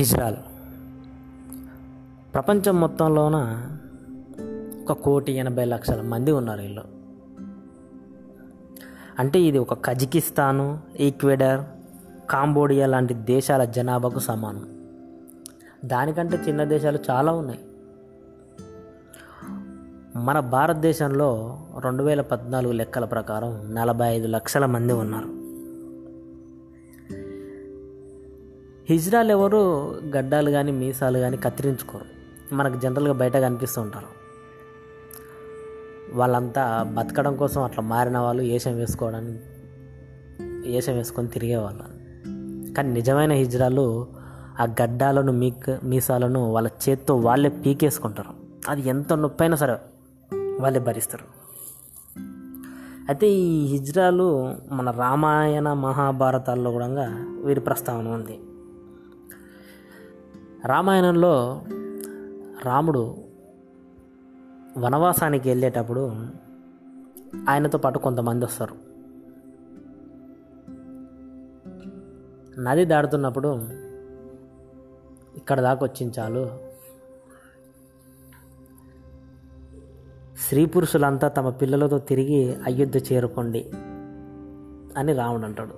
Israel. ప్రపంచం మొత్తంలోన ఒక కోటి ఎనభై లక్షల మంది ఉన్నారు వీళ్ళు. అంటే ఇది ఒక కజకిస్తాను ఈక్వెడర్ కాంబోడియా లాంటి దేశాల జనాభాకు సమానం. దానికంటే చిన్న దేశాలు చాలా ఉన్నాయి. మన భారతదేశంలో రెండు వేల పద్నాలుగు లెక్కల ప్రకారం నలభై ఐదు లక్షల మంది ఉన్నారు. హిజ్రాలు ఎవరు గడ్డాలు కానీ మీసాలు కానీ కత్తిరించుకోరు. మనకు జనరల్గా బయట కనిపిస్తూ ఉంటారు. వాళ్ళంతా బతకడం కోసం అట్లా మారిన వాళ్ళు ఏషం వేసుకోవడానికి ఏషం వేసుకొని తిరిగేవాళ్ళు కానీ నిజమైన హిజ్రాలు ఆ గడ్డాలను మీక్ మీసాలను వాళ్ళ చేత్తో వాళ్ళే పీకేసుకుంటారు. అది ఎంత నొప్పైనా సరే వాళ్ళే భరిస్తారు. అయితే ఈ హిజ్రాలు మన రామాయణ మహాభారతాల్లో కూడా వీరి ప్రస్తావన ఉంది. రామాయణంలో రాముడు వనవాసానికి వెళ్ళేటప్పుడు ఆయనతో పాటు కొంతమంది వస్తారు. నది దాడుతున్నప్పుడు ఇక్కడ దాకా వచ్చిన చాలు. స్త్రీ పురుషులంతా తమ పిల్లలతో తిరిగి అయోధ్య చేరుకోండి అని రాముడు అంటాడు.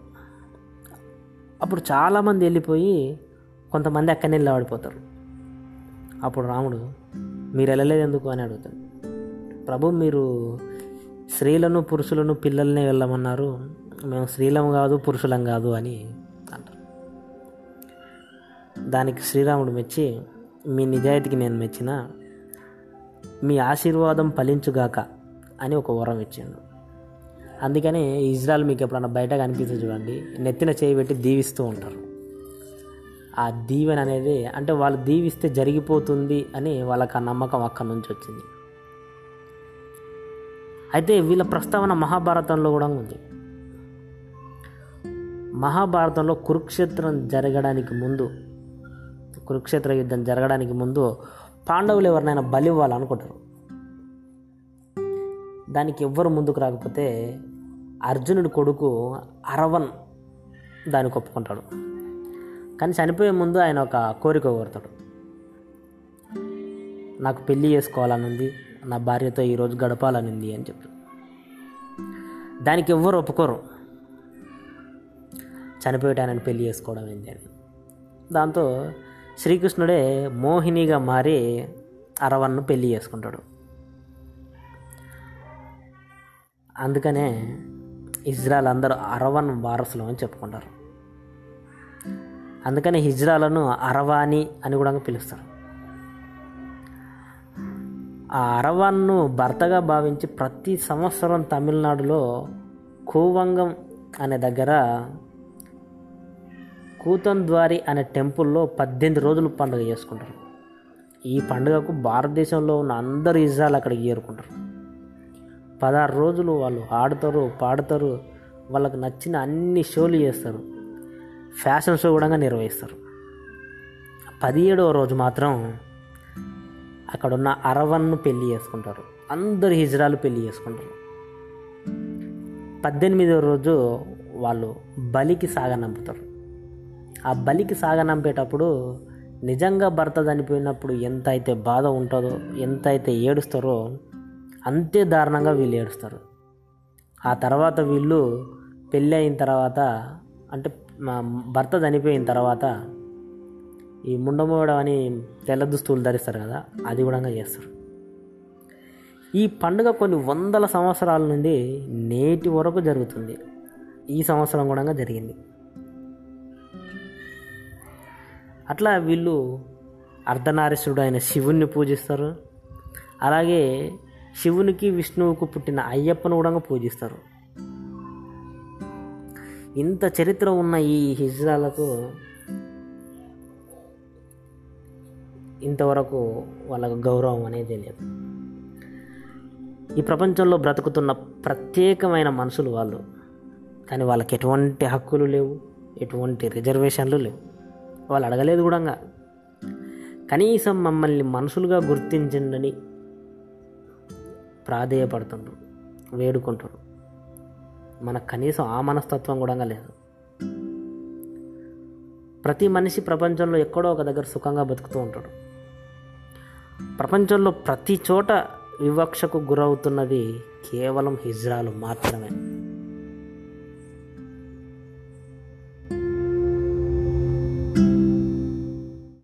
అప్పుడు చాలామంది వెళ్ళిపోయి కొంతమంది అక్కడనే నిలబడిపోతారు. అప్పుడు రాముడు మీరు వెళ్ళలేదు ఎందుకు? అని అడుగుతాడు. ప్రభు మీరు స్త్రీలను పురుషులను పిల్లల్ని వెళ్ళమన్నారు. మేము స్త్రీలం కాదు పురుషులం కాదు అని అంటారు. దానికి శ్రీరాముడు మెచ్చి మీ నిజాయితీకి నేను మెచ్చిన మీ ఆశీర్వాదం ఫలించుగాక అని ఒక వరం ఇచ్చిండు. అందుకని ఇజ్రాయల్ మీకు ఎప్పుడన్నా బయట కనిపిస్తే చూడండి నెత్తిన చేయి పెట్టి దీవిస్తూ ఉంటారు. ఆ దీవెన అనేది అంటే వాళ్ళు దీవిస్తే జరిగిపోతుంది అని వాళ్ళకి ఆ నమ్మకం అక్కడి నుంచి వచ్చింది. అయితే వీళ్ళ ప్రస్తావన మహాభారతంలో కూడా ఉంది. మహాభారతంలో కురుక్షేత్రం జరగడానికి ముందు కురుక్షేత్ర యుద్ధం జరగడానికి ముందు పాండవులు ఎవరినైనా బలి ఇవ్వాలనుకుంటారు. దానికి ఎవ్వరు ముందుకు రాకపోతే అర్జునుడి కొడుకు అరవన్ దానికి ఒప్పుకుంటాడు. కానీ చనిపోయే ముందు ఆయన ఒక కోరిక కోరుతాడు. నాకు పెళ్ళి చేసుకోవాలని ఉంది నా భార్యతో ఈరోజు గడపాలనుంది అని చెప్పి. దానికి ఎవ్వరు ఒప్పుకోరు. చనిపోయేటానని పెళ్ళి చేసుకోవడం ఏంటి అని. దాంతో శ్రీకృష్ణుడే మోహినిగా మారి అరవన్ను పెళ్ళి చేసుకుంటాడు. అందుకనే ఇజ్రాయల్ అందరూ అరవన్ వారసులు అని చెప్పుకుంటారు. అందుకని హిజ్రాలను అరవాని అని కూడా పిలుస్తారు. ఆ అరవాన్ను భర్తగా భావించి ప్రతి సంవత్సరం తమిళనాడులో కూవంగం అనే దగ్గర కూతంద్వారి అనే టెంపుల్లో పద్దెనిమిది రోజులు పండుగ చేసుకుంటారు. ఈ పండుగకు భారతదేశంలో ఉన్న అందరు ఇజ్రాయల్ అక్కడికి చేరుకుంటారు. పదహారు రోజులు వాళ్ళు ఆడతారు పాడతారు వాళ్ళకి నచ్చిన అన్ని షోలు చేస్తారు. ఫ్యాషన్ షో కూడా నిర్వహిస్తారు. పదిహేడవ రోజు మాత్రం అక్కడున్న అరవన్ను పెళ్ళి చేసుకుంటారు. అందరు హిజ్రాలు పెళ్ళి చేసుకుంటారు. పద్దెనిమిదవ రోజు వాళ్ళు బలికి సాగనంపుతారు ఆ బలికి సాగనంపేటప్పుడు నిజంగా భర్త చనిపోయినప్పుడు ఎంత అయితే బాధ ఉంటుందో ఎంత అయితే ఏడుస్తారో అంతే దారుణంగా వీళ్ళు ఏడుస్తారు. ఆ తర్వాత వీళ్ళు పెళ్ళి అయిన తర్వాత అంటే మా భర్త చనిపోయిన తర్వాత ఈ ముండమోడ అని తెల్ల దుస్తులు ధరిస్తారు కదా అది కూడా చేస్తారు. ఈ పండుగ కొన్ని వందల సంవత్సరాల నుండి నేటి వరకు జరుగుతుంది. ఈ సంవత్సరం కూడా జరిగింది. అట్లా వీళ్ళు అర్ధనారీశ్వరుడు అయిన శివుణ్ణి పూజిస్తారు. అలాగే శివునికి విష్ణువుకు పుట్టిన అయ్యప్పను కూడా పూజిస్తారు. ఇంత చరిత్ర ఉన్న ఈ హిజ్రాలకు ఇంతవరకు వాళ్ళకు గౌరవం అనేది లేదు. ఈ ప్రపంచంలో బ్రతుకుతున్న ప్రత్యేకమైన మనుషులు వాళ్ళు. కానీ వాళ్ళకి ఎటువంటి హక్కులు లేవు ఎటువంటి రిజర్వేషన్లు లేవు. వాళ్ళు అడగలేదు కూడా కనీసం మమ్మల్ని మనుషులుగా గుర్తించండి ప్రాధేయపడుతుండ్రు వేడుకుంటారు మనకు కనీసం ఆ మనస్తత్వం కూడా లేదు. ప్రతి మనిషి ప్రపంచంలో ఎక్కడో ఒక దగ్గర సుఖంగా బతుకుతూ ఉంటాడు. ప్రపంచంలో ప్రతి చోట వివక్షకు గురవుతున్నది కేవలం హిజ్రాలు మాత్రమే.